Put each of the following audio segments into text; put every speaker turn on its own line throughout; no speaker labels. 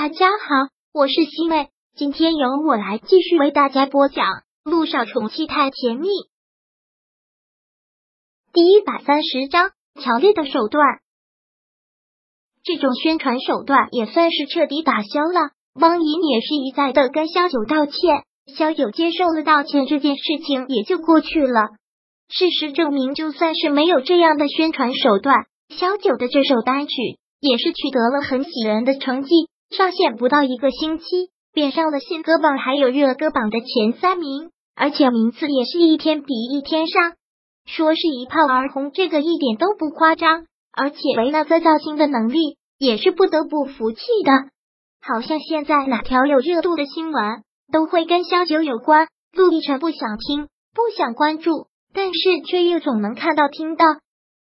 大家好，我是西妹，今天由我来继续为大家播讲《路上宠妻太甜蜜》第一百三十章。乔丽的手段，这种宣传手段也算是彻底打消了。汪莹也是一再的跟萧九道歉，萧九接受了道歉，这件事情也就过去了。事实证明，就算是没有这样的宣传手段，萧九的这首单曲也是取得了很喜人的成绩。上线不到一个星期，便上了新歌榜还有热歌榜的前三名，而且名次也是一天比一天上。说是一炮而红，这个一点都不夸张。而且维娜在造星的能力也是不得不服气的。好像现在哪条有热度的新闻都会跟萧九有关。陆亦辰不想听，不想关注，但是却又总能看到听到。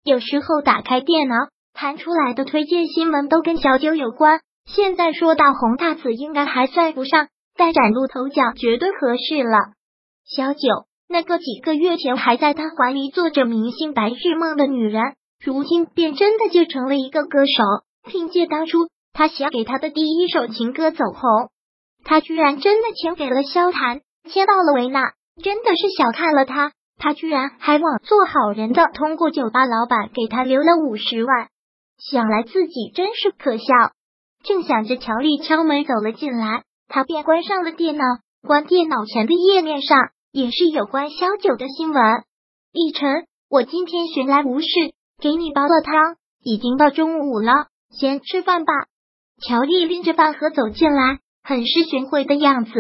有时候打开电脑，弹出来的推荐新闻都跟小九有关。现在说到红大紫应该还算不上，但崭露头角绝对合适了。小九，那个几个月前还在他怀里做着明星白日梦的女人，如今便真的就成了一个歌手。凭借当初他写给他的第一首情歌走红，他居然真的签给了萧谈，签到了维纳，真的是小看了他。他居然还往做好人的通过酒吧老板给他留了五十万，想来自己真是可笑。正想着，乔丽敲门走了进来，他便关上了电脑。关电脑前的页面上也是有关萧九的新闻。奕晨，我今天寻来无事，给你煲了汤，已经到中午了，先吃饭吧。乔丽拎着饭盒走进来，很是寻回的样子。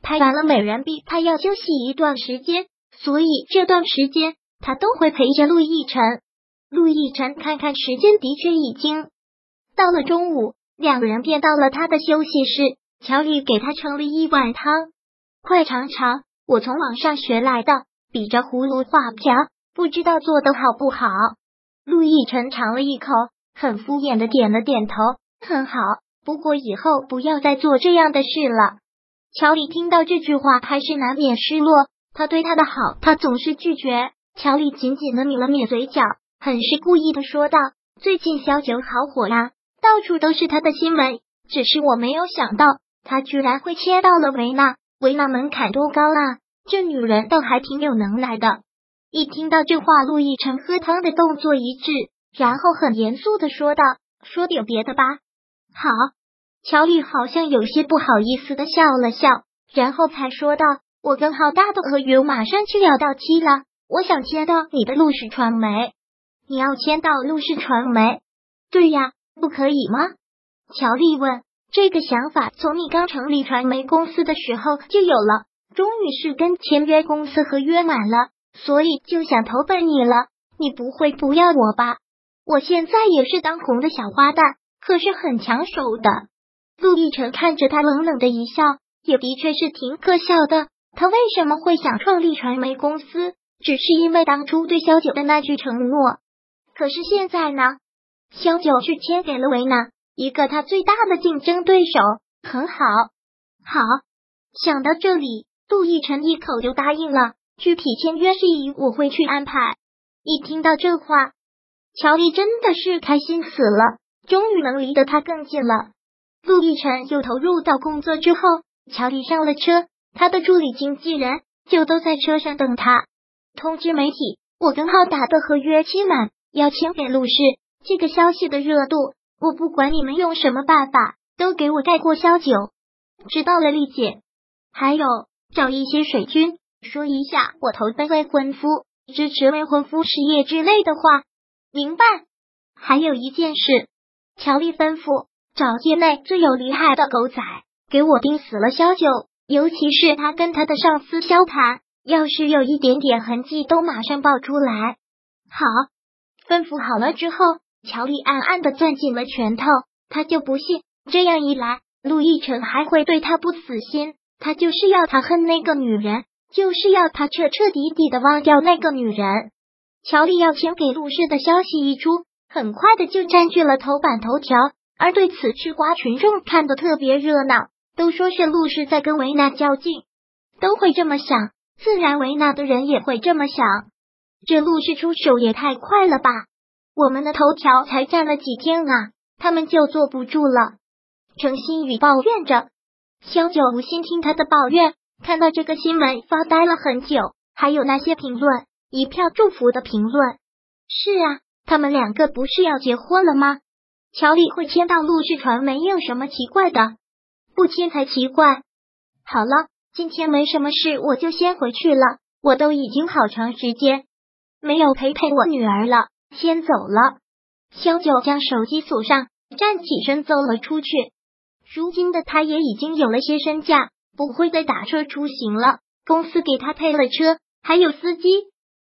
拍完了美人币，他要休息一段时间，所以这段时间他都会陪着陆逸晨。陆逸晨看看时间，的确已经到了中午。两人便到了他的休息室，乔丽给他盛了一碗汤，快尝尝，我从网上学来的，比着葫芦画瓢，不知道做的好不好。陆亦辰尝了一口，很敷衍的点了点头，很好，不过以后不要再做这样的事了。乔丽听到这句话，还是难免失落。他对他的好，他总是拒绝。乔丽紧紧的抿了抿嘴角，很是故意的说道：“最近小九好火呀。”到处都是他的新闻，只是我没有想到他居然会切到了维纳。维纳门槛多高啊！这女人倒还挺有能耐的。一听到这话，陆亦辰喝汤的动作一致，然后很严肃的说道：“说点别的吧。”好，乔丽好像有些不好意思的笑了笑，然后才说道：“我跟浩大的合约马上就要到期了，我想签到你的陆氏传媒。你要签到陆氏传媒？对呀。”不可以吗？乔丽问。这个想法从你刚成立传媒公司的时候就有了，终于是跟签约公司合约满了，所以就想投奔你了。你不会不要我吧？我现在也是当红的小花旦，可是很抢手的。陆亦辰看着他冷冷的一笑，也的确是挺可笑的。他为什么会想创立传媒公司？只是因为当初对萧九的那句承诺。可是现在呢？萧九是签给了维纳，一个他最大的竞争对手。很好，好。想到这里，杜奕晨一口就答应了。具体签约事宜我会去安排。一听到这话，乔丽真的是开心死了，终于能离得他更近了。陆亦辰又投入到工作之后，乔丽上了车，他的助理经纪人就都在车上等他。通知媒体，我跟浩达的合约期满，要签给陆氏。这个消息的热度，我不管你们用什么办法，都给我盖过萧九。知道了，丽姐。还有，找一些水军，说一下我投奔未婚夫，支持未婚夫事业之类的话。明白。还有一件事，乔丽吩咐找业内最有厉害的狗仔，给我盯死了萧九，尤其是他跟他的上司萧谈，要是有一点点痕迹，都马上爆出来。好，吩咐好了之后。乔丽暗暗的攥紧了拳头，他就不信这样一来，陆亦辰还会对他不死心。他就是要他恨那个女人，就是要他彻彻底底的忘掉那个女人。乔丽要钱给陆氏的消息一出，很快的就占据了头版头条。而对此吃瓜群众看的特别热闹，都说是陆氏在跟维纳较劲，都会这么想，自然维纳的人也会这么想。这陆氏出手也太快了吧！我们的头条才站了几天啊，他们就坐不住了。程心宇抱怨着。萧九无心听他的抱怨，看到这个新闻发呆了很久。还有那些评论，一票祝福的评论。是啊，他们两个不是要结婚了吗？乔丽会签到陆氏传媒有什么奇怪的？不签才奇怪。好了，今天没什么事，我就先回去了。我都已经好长时间没有陪陪我女儿了，先走了。萧九将手机锁上，站起身走了出去。如今的他也已经有了些身价，不会再打车出行了。公司给他配了车，还有司机。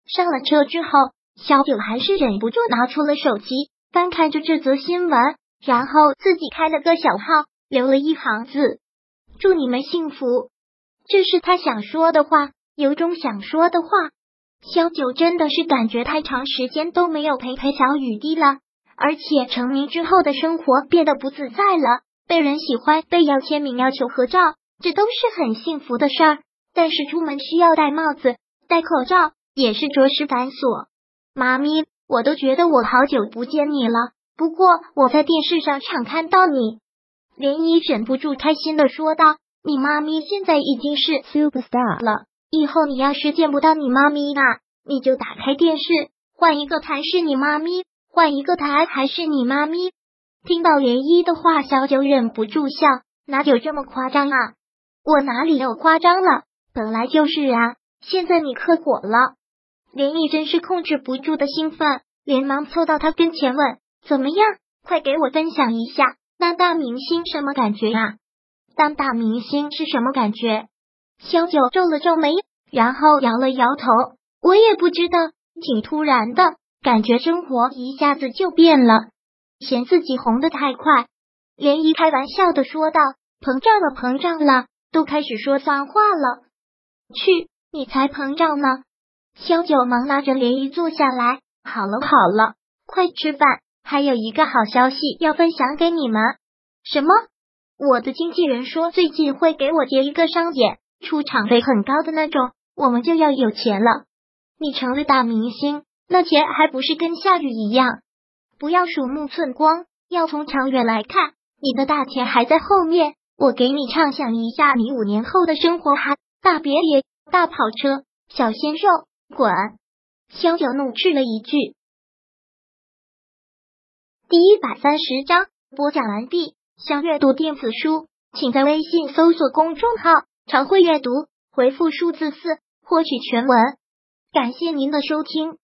上了车之后，萧九还是忍不住拿出了手机，翻看着这则新闻，然后自己开了个小号，留了一行字。祝你们幸福，这是他想说的话，有种想说的话。萧九真的是感觉太长时间都没有陪陪小雨滴了，而且成名之后的生活变得不自在了，被人喜欢，被要签名、要求合照，这都是很幸福的事儿。但是出门需要戴帽子、戴口罩，也是着实繁琐。妈咪，我都觉得我好久不见你了，不过我在电视上常看到你。涟漪忍不住开心的说道：“你妈咪现在已经是 super star 了，以后你要是见不到你妈咪啊，你就打开电视，换一个台是你妈咪，换一个台还是你妈咪。”听到涟漪的话，小九忍不住笑：“哪有这么夸张啊？我哪里有夸张了？本来就是啊！现在你可火了。”涟漪真是控制不住的兴奋，连忙凑到他跟前问：“怎么样？快给我分享一下。”当大明星什么感觉呀？当大明星是什么感觉？萧九皱了皱眉，然后摇了摇头。我也不知道，挺突然的，感觉生活一下子就变了。嫌自己红的太快，涟漪开玩笑的说道：“膨胀了，膨胀了，都开始说脏话了。”去，你才膨胀呢！萧九忙拉着涟漪坐下来。好了好了，快吃饭。还有一个好消息要分享给你们，什么？我的经纪人说最近会给我接一个商演，出场费很高的那种，我们就要有钱了。你成了大明星，那钱还不是跟下雨一样？不要鼠目寸光，要从长远来看，你的大钱还在后面。我给你畅想一下你五年后的生活哈，大别野、大跑车、小鲜肉，滚！萧九怒斥了一句。第一百三十章播讲完毕。想阅读电子书，请在微信搜索公众号“常会阅读”，回复数字四获取全文。感谢您的收听。